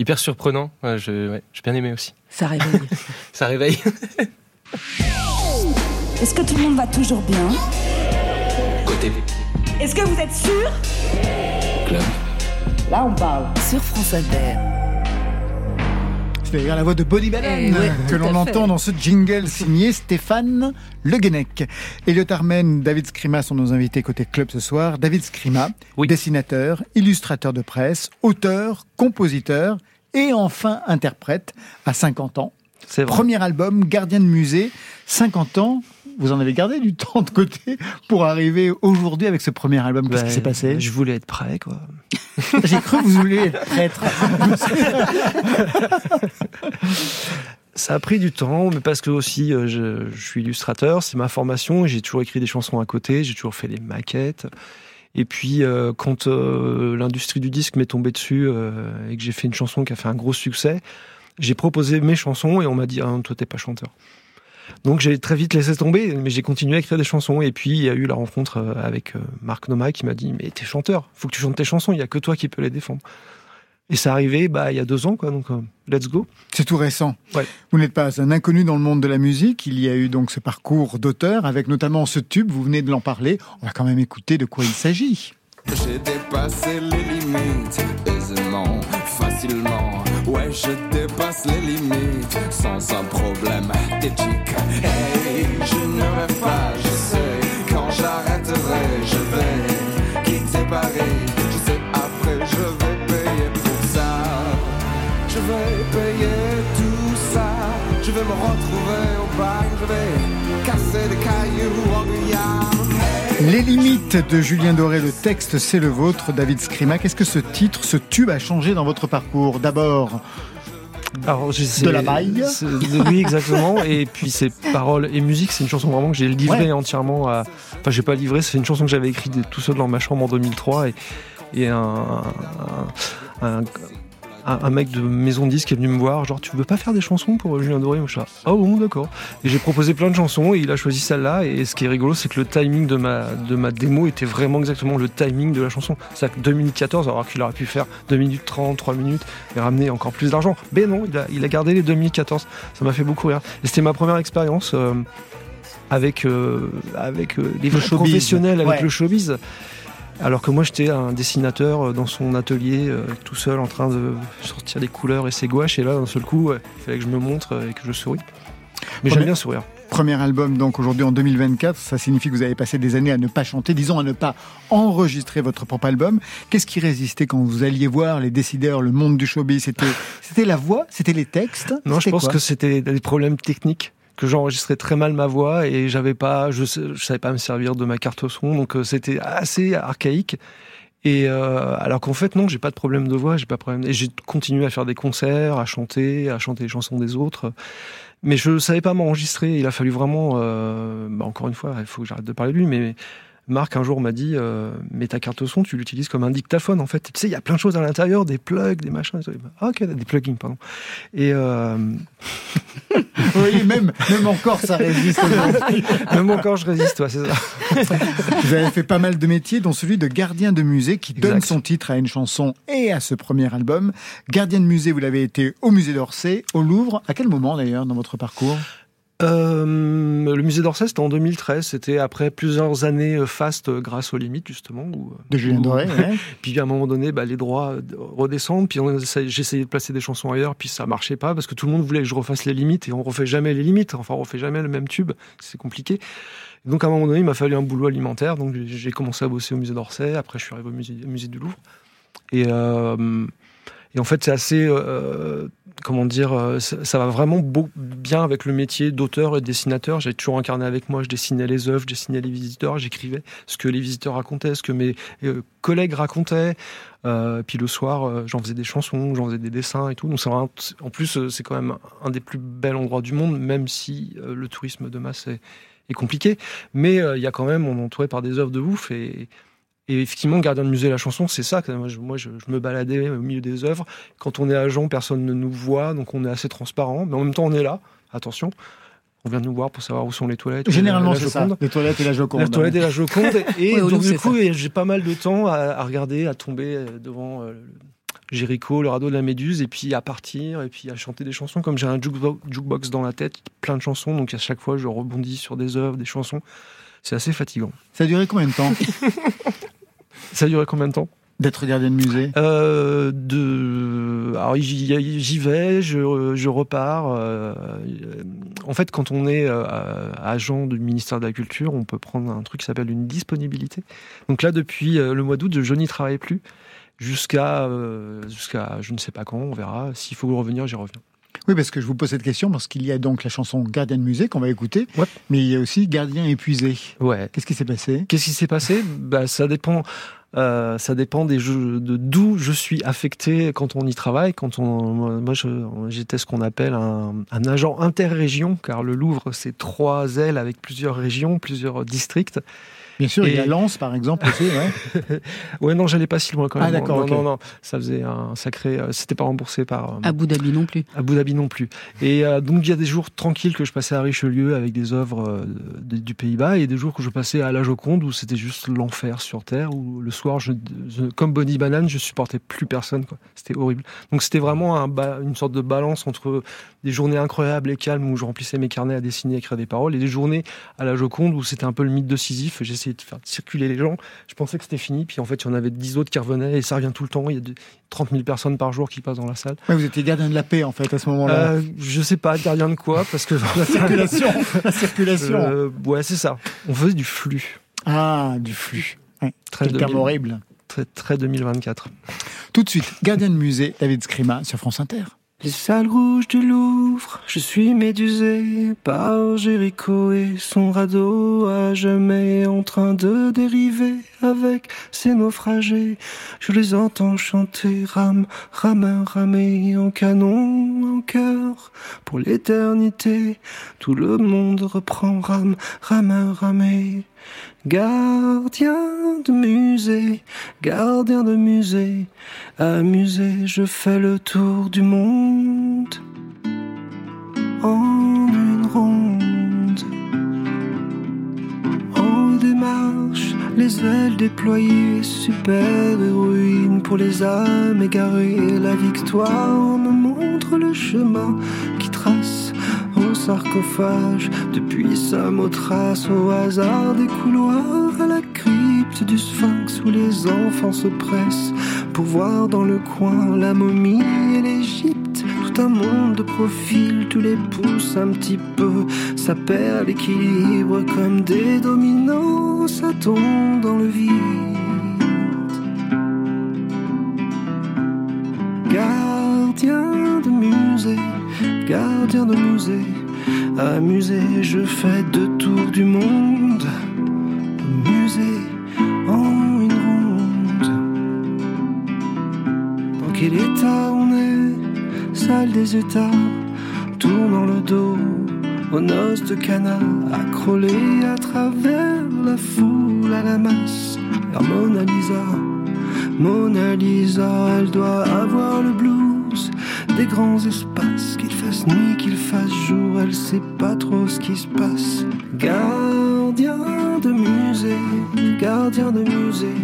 Speaker 3: hyper surprenant. Ouais, je ouais, j'ai bien aimé aussi.
Speaker 2: Ça réveille.
Speaker 3: Ça réveille.
Speaker 13: Est-ce que tout le monde va toujours bien? Est-ce que vous êtes sûr?
Speaker 9: Club.
Speaker 13: Là, on parle.
Speaker 2: Sur France Inter.
Speaker 1: C'est-à-dire la voix de Bonnie
Speaker 2: Eh ouais,
Speaker 1: que l'on entend
Speaker 2: fait.
Speaker 1: dans ce jingle signé Stéphane Le Guenec. Elliot Armen, David Scrima sont nos invités côté club ce soir. David Scrima,
Speaker 6: Oui.
Speaker 1: dessinateur, illustrateur de presse, auteur, compositeur et enfin interprète à 50 ans.
Speaker 6: C'est vrai.
Speaker 1: Premier album, Gardien de musée, 50 ans. Vous en avez gardé du temps de côté pour arriver aujourd'hui avec ce premier album? Qu'est-ce
Speaker 6: Bah,
Speaker 1: qui s'est passé?
Speaker 6: Je voulais être prêt, quoi.
Speaker 1: J'ai cru que vous vouliez être prêtre.
Speaker 6: Ça a pris du temps, mais parce que aussi euh, je, je suis illustrateur, c'est ma formation, j'ai toujours écrit des chansons à côté, j'ai toujours fait des maquettes. Et puis euh, quand euh, l'industrie du disque m'est tombée dessus et que j'ai fait une chanson qui a fait un gros succès, j'ai proposé mes chansons et on m'a dit ah, toi t'es pas chanteur. Donc j'ai très vite laissé tomber, mais j'ai continué à écrire des chansons. Et puis il y a eu la rencontre euh, avec euh, Marc Noma qui m'a dit mais t'es chanteur, faut que tu chantes tes chansons, il y a que toi qui peux les défendre. Et c'est arrivé bah il y a deux ans quoi, donc euh, let's go.
Speaker 1: C'est tout récent.
Speaker 6: Ouais.
Speaker 1: Vous n'êtes pas un inconnu dans le monde de la musique. Il y a eu donc ce parcours d'auteur avec notamment ce tube. Vous venez de l'en parler. On va quand même écouter de quoi il s'agit.
Speaker 14: J'ai dépassé les limites aisément, facilement. Je dépasse les limites sans un problème d'éthique. Hey, je ne rêve pas, je sais. Quand j'arrêterai, je vais quitter Paris. Je sais, après, je vais payer pour ça. Je vais payer tout ça. Je vais me retrouver au bac. Je vais casser des cailloux en Guyane.
Speaker 1: Les limites de Julien Doré, le texte c'est le vôtre, David Scrima. Qu'est-ce que ce titre, ce tube a changé dans votre parcours D'abord,
Speaker 6: Alors,
Speaker 1: De la baille.
Speaker 6: c'est- Oui, exactement. et puis, c'est paroles et musique. C'est une chanson vraiment que j'ai livrée
Speaker 1: Ouais.
Speaker 6: entièrement à. Enfin, j'ai pas livré, c'est une chanson que j'avais écrite tout seul dans ma chambre en 2003. Et, et un, un, un- un- un mec de maison de disque est venu me voir, genre, tu veux pas faire des chansons pour Julien Doré suis là, ah bon, d'accord. Et j'ai proposé plein de chansons et il a choisi celle-là. Et ce qui est rigolo, c'est que le timing de ma, de ma démo était vraiment exactement le timing de la chanson. C'est-à-dire que 2014, alors qu'il aurait pu faire 2 minutes 30, 3 minutes et ramener encore plus d'argent. Mais non, il a, il a gardé les 2014. Ça m'a fait beaucoup rire. Et c'était ma première expérience euh, avec, euh, avec euh, les
Speaker 1: Le
Speaker 6: professionnels, avec
Speaker 1: Ouais.
Speaker 6: le showbiz. Alors que moi j'étais un dessinateur euh, dans son atelier euh, tout seul en train de sortir des couleurs et ses gouaches et là d'un seul coup il fallait que je me montre euh, et que je souris. Mais j'aime bien sourire.
Speaker 1: premier album donc aujourd'hui en 2024. Ça signifie que vous avez passé des années à ne pas chanter, disons à ne pas enregistrer votre propre album. Qu'est-ce qui résistait quand vous alliez voir les décideurs, le monde du showbiz? C'était la voix, c'était les textes?
Speaker 6: Non, je pense que c'était des problèmes techniques que j'enregistrais très mal ma voix et j'avais pas je, je savais pas me servir de ma carte son donc euh, c'était assez archaïque Et euh, alors qu'en fait non, j'ai pas de problème de voix, j'ai pas de problème. Et j'ai continué à faire des concerts, à chanter, à chanter les chansons des autres. Mais je savais pas m'enregistrer. Il a fallu vraiment, euh, bah, encore une fois, il faut que j'arrête de parler de lui, mais Marc un jour m'a dit euh, mais ta carte son tu l'utilises comme un dictaphone en fait. Tu sais il y a plein de choses à l'intérieur des plugs des machins ah, ok des plugins pardon. Et euh...
Speaker 1: oui même même encore ça résiste
Speaker 6: même encore je résiste ouais, c'est ça.
Speaker 1: Vous avez fait pas mal de métiers dont celui de gardien de musée qui donne son titre à une chanson et à ce premier album. Gardien de musée vous l'avez été au musée d'Orsay au Louvre. À quel moment d'ailleurs dans votre parcours?
Speaker 6: Euh, le musée d'Orsay, c'était en 2013. C'était après plusieurs années euh, fastes euh, grâce aux limites, justement. Où,
Speaker 1: de Julien Doré ouais.
Speaker 6: Puis à un moment donné, bah, les droits redescendent. Puis essayé de placer des chansons ailleurs, puis ça marchait pas parce que tout le monde voulait que je refasse les limites et on refait jamais les limites. Enfin, on refait jamais le même tube. C'est compliqué. Donc à un moment donné, il m'a fallu un boulot alimentaire. Donc j'ai- j'ai commencé à bosser au musée d'Orsay. Après, je suis arrivé au musée, au musée du Louvre. Et, euh, et en fait, c'est assez, euh, comment dire, euh, ça, va vraiment beau- bien avec le métier d'auteur et de dessinateur. J'ai toujours incarné avec moi. Je dessinais les œuvres, je dessinais les visiteurs, j'écrivais ce que les visiteurs racontaient, ce que mes euh, collègues racontaient. Euh, puis le soir, j'en faisais des chansons, j'en faisais des dessins et tout. Donc en plus, c'est quand même un des plus bels endroits du monde, même si le tourisme de masse est, compliqué. Mais il y a quand même, on est entouré par des œuvres de ouf et effectivement, gardien de musée, la chanson, c'est ça. Moi, je, moi, je, je me baladais au milieu des œuvres. Quand on est agent, personne ne nous voit, donc on est assez transparent. Mais en même temps, on est là. Attention, on vient de nous voir pour savoir où sont les toilettes.
Speaker 1: généralement c'est ça les toilettes et la Joconde
Speaker 6: La toilette et la Joconde. Et donc, du coup, et j'ai pas mal de temps à, à regarder, à tomber euh, devant euh, Jéricho, le radeau de la Méduse, et puis à partir, et puis à chanter des chansons. Comme j'ai un jukebo- jukebox dans la tête, plein de chansons, donc à chaque fois, je rebondis sur des œuvres, des chansons. C'est assez fatigant.
Speaker 1: ça a duré combien de temps?
Speaker 6: Ça a duré combien de temps
Speaker 1: d'être gardien de musée
Speaker 6: Euh, de, alors j'y vais, je, je repars. euh, en fait, quand on est euh, agent du ministère de la Culture, on peut prendre un truc qui s'appelle une disponibilité. Donc là, depuis le mois d'août, je n'y travaille plus jusqu'à jusqu'à je ne sais pas quand. On verra. S'il faut revenir, j'y reviens.
Speaker 1: Oui, parce que je vous pose cette question parce qu'il y a donc la chanson Gardien de musée qu'on va écouter,
Speaker 6: Ouais.
Speaker 1: mais il y a aussi Gardien épuisé.
Speaker 6: Ouais.
Speaker 1: Qu'est-ce qui s'est passé?
Speaker 6: Qu'est-ce qui s'est passé? Bah, Ça dépend. Euh, ça dépend des jeux, de d'où je suis affecté quand on y travaille. Quand on, moi, j'étais ce qu'on appelle un, un agent interrégion, car le Louvre c'est trois ailes avec plusieurs régions, plusieurs districts.
Speaker 1: Bien sûr, il y a
Speaker 6: Et-
Speaker 1: Lens par exemple aussi. Ouais.
Speaker 6: Ouais, non, j'allais pas si loin quand même.
Speaker 1: Ah, d'accord,
Speaker 6: Non,
Speaker 1: ok.
Speaker 6: non, non, ça faisait un sacré. euh, C'était pas remboursé par. euh,
Speaker 2: Abu Dhabi non plus.
Speaker 6: Abu Dhabi non plus. Et euh, donc il y a des jours tranquilles que je passais à Richelieu avec des œuvres euh, de- du Pays-Bas et des jours que je passais à la Joconde où c'était juste l'enfer sur terre où le soir je, je- comme Bonnie Banane je supportais plus personne quoi. C'était horrible. Donc c'était vraiment un ba- une sorte de balance entre des journées incroyables et calmes où je remplissais mes carnets à dessiner, à écrire des paroles et des journées à la Joconde où c'était un peu le mythe de Sisyphe. J'essayais de faire circuler les gens. Je pensais que c'était fini puis en fait il y en avait 10 autres qui revenaient et ça revient tout le temps. Il y a de- 30 000 personnes par jour qui passent dans la salle.
Speaker 1: Ouais, vous étiez gardien de la paix en fait à ce moment-là.
Speaker 6: Euh, je sais pas, gardien de quoi, parce que
Speaker 1: La circulation, la circulation.
Speaker 6: Euh, ouais, c'est ça. On faisait du flux.
Speaker 1: Ah, du flux. Ouais.
Speaker 6: Très,
Speaker 1: Quel terme
Speaker 6: 2000
Speaker 1: horrible.
Speaker 6: très, très 2024.
Speaker 1: Tout de suite, gardien de musée, David Scrima sur France Inter.
Speaker 15: Les salles rouges du Louvre, je suis médusé par Jéricho et son radeau à jamais en train de dériver avec ses naufragés. Je les entends chanter rame, rameur, ramé en canon, en cœur pour l'éternité. Tout le monde reprend rame, rameur, ramé. Gardien de musée, gardien de musée, amusé, je fais le tour du monde en une ronde. En démarche, les ailes déployées, super héroïne pour les âmes égarées. La victoire me montre le chemin qui trace au sarcophage. Depuis sa trace au hasard des couloirs à la crypte du sphinx où les enfants se pressent pour voir dans le coin la momie et l'Égypte. Tout un monde de profil, tous les pouces un petit peu. Ça perd l'équilibre comme des dominos, ça tombe dans le vide. Gardien de musée, gardien de musée, amusé, je fais deux tours du monde. Musée en une ronde. quel état on est Salle des états, tournant le dos aux noces de Cana, accrolé à travers la foule à la masse. La Mona Lisa, Mona Lisa, elle doit avoir le blues des grands espaces. Qu'il fasse nuit, qu'il fasse jour, elle sait pas trop ce qui se passe. Gardien de musée, gardien de musée,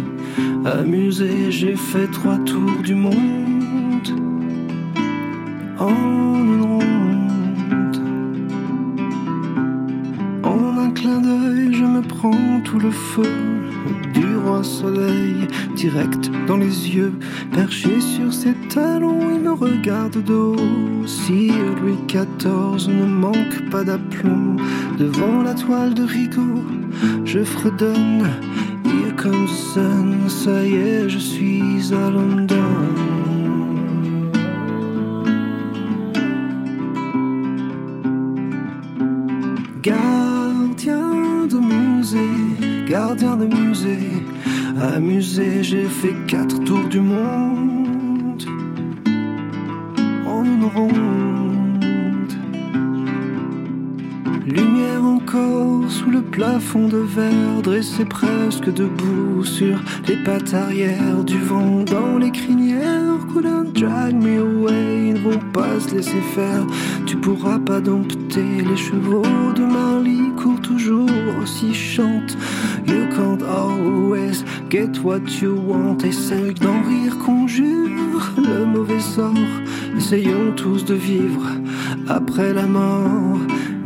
Speaker 15: amusé, j'ai fait trois tours du monde en une ronde. En un clin d'œil, je me prends tout le feu soleil, direct dans les yeux, perché sur ses talons, il me regarde d'eau. Si Louis XIV ne manque pas d'aplomb devant la toile de Rigaud, je fredonne. Here comes the ça y est, je suis à London. Gardien de musée, gardien de musée, amusé, j'ai fait quatre tours du monde en une ronde. Lumière encore sous le plafond de verre, dressé presque debout sur les pattes arrière du vent dans les crinières. Couldn't drag me away, ils ne vont pas se laisser faire. Tu pourras pas dompter les chevaux de Marley, court toujours aussi chante. You can't always get what you want. Essaye d'en rire, conjure le mauvais sort. Essayons tous de vivre après la mort.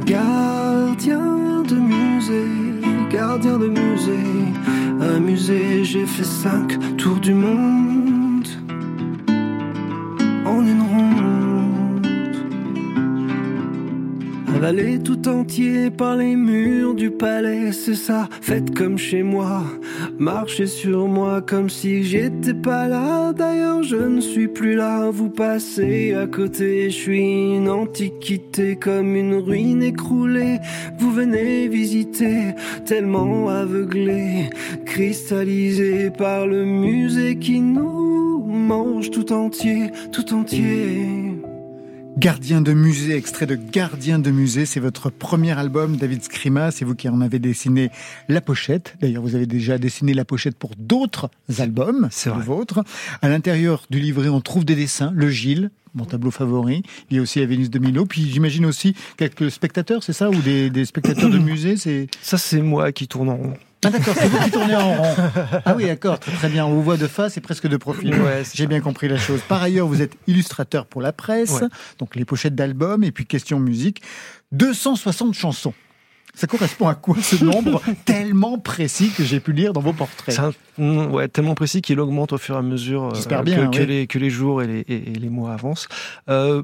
Speaker 15: Gardien de musée, gardien de musée, un musée, j'ai fait cinq tours du monde Avalé tout entier par les murs du palais, c'est ça, faites comme chez moi. Marchez sur moi comme si j'étais pas là. D'ailleurs, je ne suis plus là. Vous passez à côté, je suis une antiquité comme une ruine écroulée. Vous venez visiter, tellement aveuglé, cristallisé par le musée qui nous mange tout entier, tout entier.
Speaker 1: Gardien de musée, extrait de Gardien de musée, c'est votre premier album, David Scrima, c'est vous qui en avez dessiné la pochette. D'ailleurs, vous avez déjà dessiné la pochette pour d'autres albums, c'est le vôtre. À l'intérieur du livret, on trouve des dessins, le Gilles, mon tableau favori. Il y a aussi la Vénus de Milo. Puis j'imagine aussi quelques spectateurs, c'est ça? Ou des, des spectateurs de musée c'est...
Speaker 6: Ça, c'est moi qui tourne en rond.
Speaker 1: Ah d'accord, c'est vous qui tournez en rond. Ah oui, d'accord, très, très bien. On vous voit de face et presque de profil.
Speaker 6: Ouais,
Speaker 1: J'ai bien compris la chose. Par ailleurs, vous êtes illustrateur pour la presse,
Speaker 6: Ouais.
Speaker 1: donc les pochettes d'albums et puis question musique. 260 chansons. Ça correspond à quoi ce nombre tellement précis que j'ai pu lire dans vos portraits?
Speaker 6: Un- mm, ouais, tellement précis qu'il augmente au fur et à mesure euh, que, les, que les jours et les, et- et les mois avancent. Euh,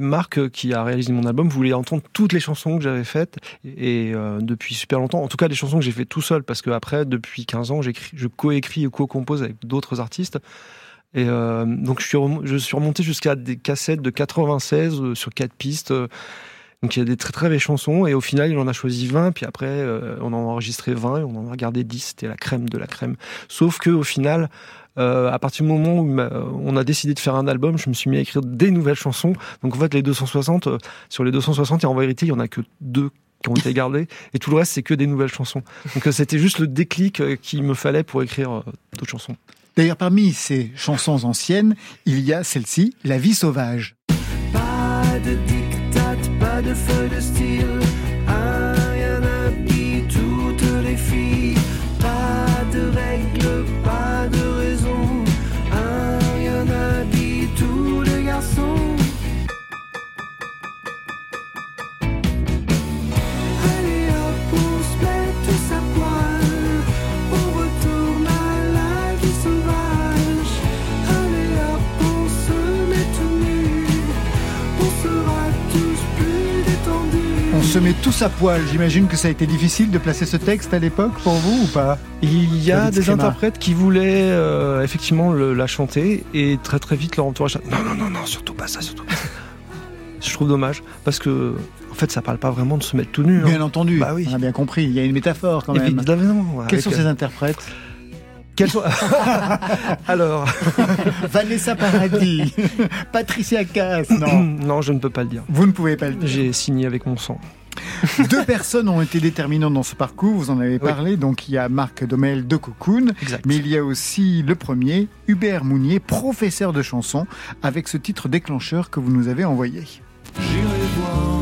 Speaker 6: Marc, euh, qui a réalisé mon album, voulait entendre toutes les chansons que j'avais faites et euh, depuis super longtemps. En tout cas, les chansons que j'ai fait tout seul, parce que après, depuis 15 ans, je co-écris et co-compose avec d'autres artistes. Et euh, donc je suis, rem- je suis remonté jusqu'à des cassettes de 96 euh, sur quatre pistes. euh, donc il y a des très très belles chansons et au final il en a choisi 20 puis après euh, on en a enregistré 20 et on en a gardé 10 c'était la crème de la crème. Sauf que au final euh, à partir du moment où ma- on a décidé de faire un album je me suis mis à écrire des nouvelles chansons. Donc en fait les 260 euh, sur les 260 et en vérité il y en a que deux qui ont été gardés et tout le reste c'est que des nouvelles chansons. Donc euh, c'était juste le déclic euh, qu'il me fallait pour écrire euh, d'autres chansons.
Speaker 1: D'ailleurs, parmi ces chansons anciennes, il y a celle-ci, La vie sauvage.
Speaker 15: Pas de dictat, pas de se met tous à poil.
Speaker 1: J'imagine que ça a été difficile de placer ce texte à l'époque pour vous ou pas
Speaker 6: Il y a des interprètes qui voulaient euh, effectivement le- la chanter et très très vite leur entourage. Non non non non surtout pas ça surtout pas ça. Je trouve dommage parce que en fait ça parle pas vraiment de se mettre tout nu. hein.
Speaker 1: Bien entendu,
Speaker 6: Bah oui.
Speaker 1: on a bien compris. Il y a une métaphore quand même.
Speaker 6: Évidemment.
Speaker 1: Quels sont ces interprètes?
Speaker 6: Sont... Alors,
Speaker 1: Vanessa Paradis, Patricia Cass, non.
Speaker 6: non, je ne peux pas le dire.
Speaker 1: Vous ne pouvez pas le dire.
Speaker 6: J'ai signé avec mon sang.
Speaker 1: Deux personnes ont été déterminantes dans ce parcours, vous en avez parlé. Donc il y a Marc Domel de Cocoon,
Speaker 6: Exact.
Speaker 1: mais il y a aussi le premier, Hubert Mounier, professeur de chanson, avec ce titre déclencheur que vous nous avez envoyé.
Speaker 5: J'irai voir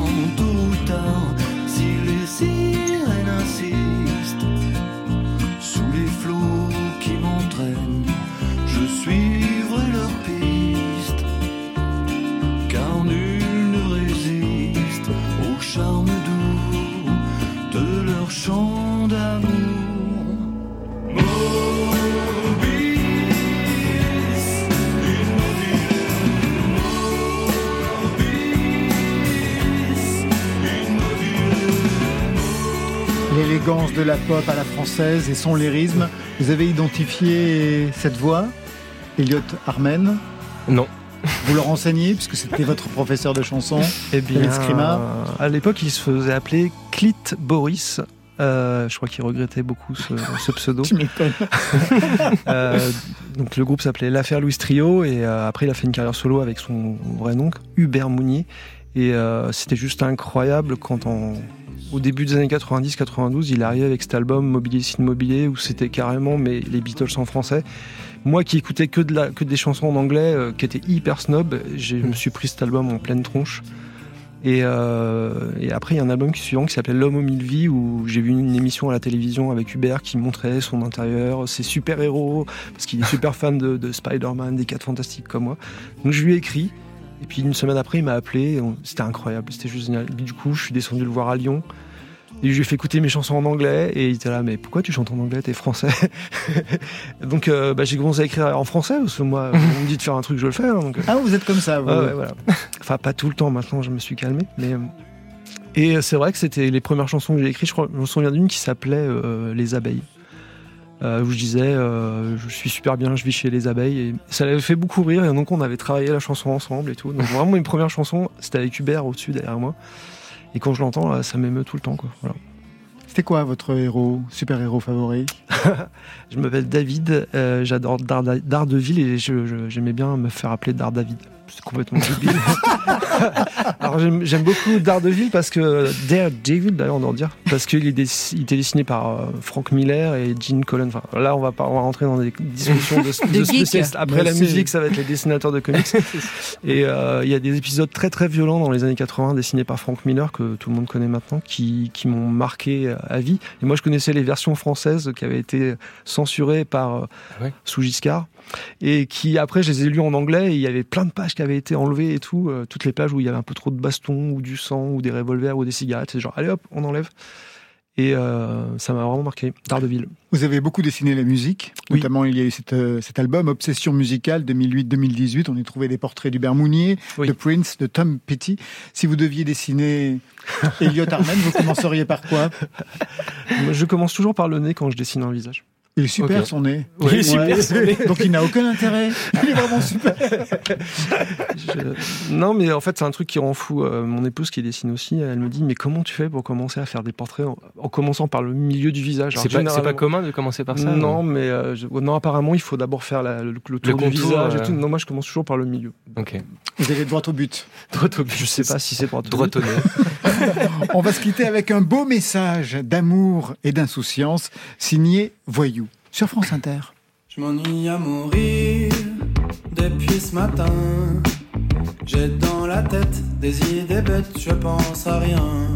Speaker 1: L'élégance de la pop à la française et son lyrisme. Vous avez identifié cette voix, Elliot Armen
Speaker 3: Non.
Speaker 1: Vous le renseignez, puisque c'était votre professeur de chanson,
Speaker 6: Eh bien,
Speaker 1: Scrima.
Speaker 6: à l'époque, il se faisait appeler Clit Boris. Euh, je crois qu'il regrettait beaucoup ce, ce pseudo.
Speaker 1: Tu.
Speaker 6: Euh, donc le groupe s'appelait L'affaire Louis Trio et euh, après il a fait une carrière solo avec son vrai nom, Hubert Mounier. Et euh, c'était juste incroyable quand en- au début des années 90-92, il arrivait avec cet album Mobilier Mobilier où c'était carrément mais les Beatles en français. Moi qui écoutais que, des chansons en anglais, euh, qui étaient hyper snob, je me suis pris cet album en pleine tronche. Et, euh, après, il y a un album qui suivant qui s'appelle L'homme aux mille vies, où j'ai vu une émission à la télévision avec Hubert qui montrait son intérieur, ses super-héros, parce qu'il est super fan de, de Spider-Man, des 4 fantastiques comme moi. Donc je lui ai écrit, et puis une semaine après, il m'a appelé, c'était incroyable, c'était juste génial. Du coup, je suis descendu le voir à Lyon, et je lui ai fait écouter mes chansons en anglais, et il était là, mais pourquoi tu chantes en anglais, t'es français Donc euh, bah, j'ai commencé à écrire en français, parce que moi, on me dit de faire un truc, je le fais. hein, donc, euh,
Speaker 1: Ah, vous êtes comme ça, vous.
Speaker 6: Ouais, voilà. Enfin, pas tout le temps maintenant, je me suis calmé. Mais... euh, Et c'est vrai que c'était les premières chansons que j'ai écrites. Je, crois, je me souviens d'une qui s'appelait euh, Les abeilles. Euh, où je disais, euh, je suis super bien, je vis chez les abeilles. Et ça l'avait fait beaucoup rire. Et donc, on avait travaillé la chanson ensemble et tout. Donc, vraiment, mes premières chansons, c'était avec Hubert au-dessus derrière moi. Et quand je l'entends, ça m'émeut tout le temps. Quoi. Voilà.
Speaker 1: C'était quoi votre héros, super-héros favori
Speaker 6: Je m'appelle David, euh, j'adore Daredevil et j'aimais bien me faire appeler Daredevil. C'est complètement débile. Alors j'aime beaucoup Daredevil parce que Daredevil d'ailleurs on doit en dire parce qu'il était dessiné par euh, Frank Miller et Gene Colan. Enfin, là on va pas on va rentrer dans des discussions de,
Speaker 2: De
Speaker 6: de
Speaker 2: geek.
Speaker 6: spécialistes. Après la musique ça va être les dessinateurs de comics. et euh, il y a des épisodes très très violents dans les années 80 dessinés par Frank Miller que tout le monde connaît maintenant qui, qui m'ont marqué à vie. Et moi je connaissais les versions françaises qui avaient été censurées par euh,
Speaker 3: Ouais?
Speaker 6: sous Giscard et qui après je les ai lus en anglais et il y avait plein de pages qui avaient été enlevées et tout euh, toutes les pages où il y avait un peu trop de bastons ou du sang ou des revolvers ou des cigarettes c'est genre allez hop on enlève et euh, ça m'a vraiment marqué Daredevil
Speaker 1: Vous avez beaucoup dessiné la musique,
Speaker 6: Oui.
Speaker 1: notamment il y a eu cette, euh, cet album Obsession musicale 2008-2018. On y trouvait des portraits d'Hubert Mounier,
Speaker 6: Oui.
Speaker 1: de Prince, de Tom Petty. Si vous deviez dessiner Elliot Armen, vous commenceriez par quoi?
Speaker 6: Je commence toujours par le nez quand je dessine un visage
Speaker 1: Il est super son nez.
Speaker 6: Il est super, son nez.
Speaker 1: Donc il n'a aucun intérêt. Il est vraiment super.
Speaker 6: Je- Non, mais en fait, c'est un truc qui rend fou. Euh, mon épouse qui dessine aussi, elle me dit Mais comment tu fais pour commencer à faire des portraits en, en commençant par le milieu du visage Alors,
Speaker 3: C'est pas, c'est pas
Speaker 6: généralement-
Speaker 3: commun de commencer par ça
Speaker 6: Non, mais euh, je- non, apparemment, il faut d'abord faire la- le, le tour du
Speaker 3: contour,
Speaker 6: visage et
Speaker 3: euh.
Speaker 6: tout. Non, moi, je commence toujours par le milieu.
Speaker 3: Ok.
Speaker 1: Vous allez droit au but.
Speaker 6: Je sais pas si c'est droit
Speaker 3: Droit au nez.
Speaker 1: On va se quitter avec un beau message d'amour et d'insouciance signé Voyou sur France Inter.
Speaker 16: Je m'ennuie à mourir depuis ce matin. J'ai dans la tête des idées bêtes, je pense à rien.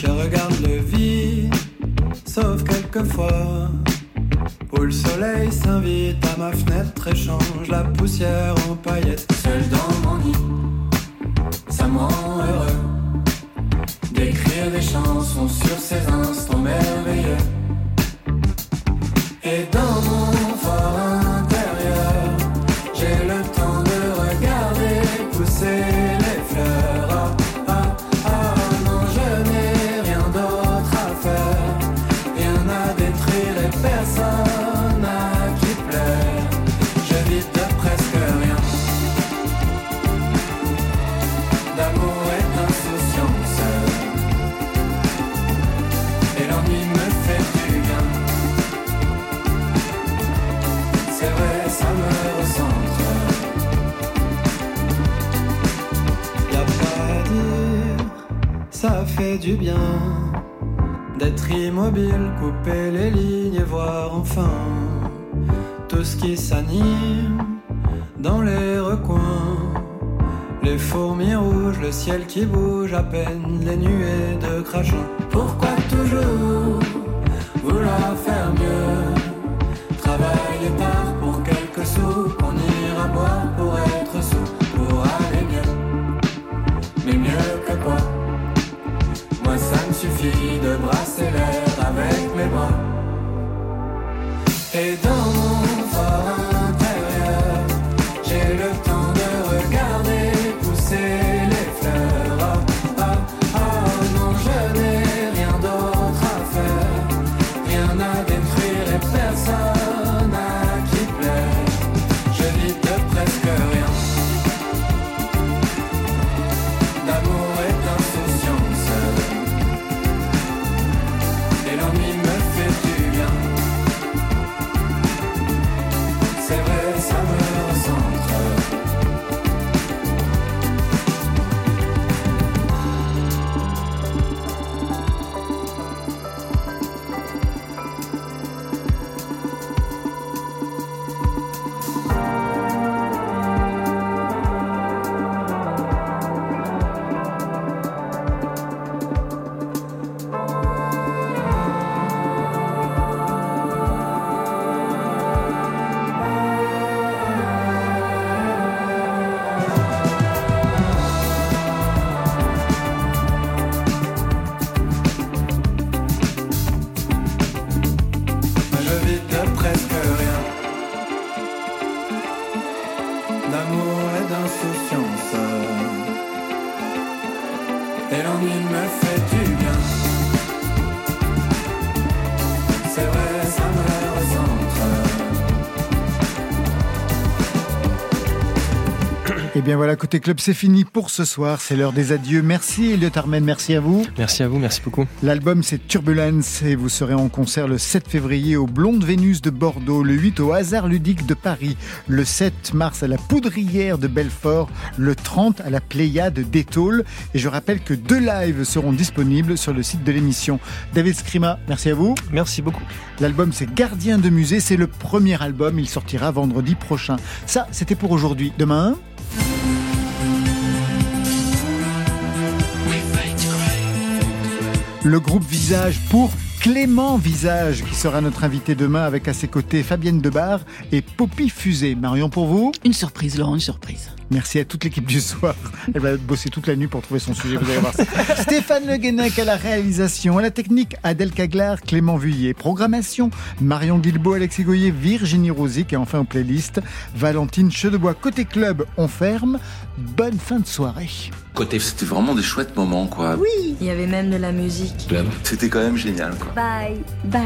Speaker 16: Je regarde le vide, sauf quelquefois. Où le soleil s'invite à ma fenêtre et change la poussière en paillettes. Seul dans mon lit, ça me rend heureux. D'écrire des chansons sur ces instants merveilleux. Et dans mon fort ça fait du bien d'être immobile, couper les lignes et voir enfin tout ce qui s'anime dans les recoins. Les fourmis rouges, le ciel qui bouge à peine, les nuées de crachin. Pourquoi toujours vouloir faire mieux? Travailler tard de brasser l'air avec mes bras. Et dans mon fort
Speaker 1: bien voilà, côté club, c'est fini pour ce soir. C'est l'heure des adieux. Merci Elliot Armen, merci à vous.
Speaker 3: Merci à vous, merci beaucoup.
Speaker 1: L'album c'est Turbulence et vous serez en concert le 7 février au Blonde Vénus de Bordeaux, le 8 au Hasard Ludique de Paris, le 7 mars à la Poudrière de Belfort, le 30 à la Pléiade d'Étole. Et je rappelle que deux lives seront disponibles sur le site de l'émission. David Scrima, merci à vous.
Speaker 6: Merci beaucoup.
Speaker 1: L'album c'est Gardien de musée, c'est le premier album, il sortira vendredi prochain. Ça, c'était pour aujourd'hui. Demain le groupe Visage pour Clément Visage, qui sera notre invité demain avec à ses côtés Fabienne Debar et Poppy Fusée. Marion, pour vous?
Speaker 2: Une surprise, Laurent, une surprise.
Speaker 1: Merci à toute l'équipe du soir. Elle va bosser toute la nuit pour trouver son sujet, vous allez voir. Stéphane Le Guenec à la réalisation, à la technique, Adèle Caglar, Clément Vuillet, programmation, Marion Guilbault, Alexis Goyer, Virginie Rosic et enfin en playlist, Valentine Chedebois. Côté club, on ferme. Bonne fin de soirée.
Speaker 9: Côté, c'était vraiment des chouettes moments, quoi.
Speaker 8: Oui, il y avait même de la musique.
Speaker 9: C'était quand même génial, quoi.
Speaker 8: Bye, bye.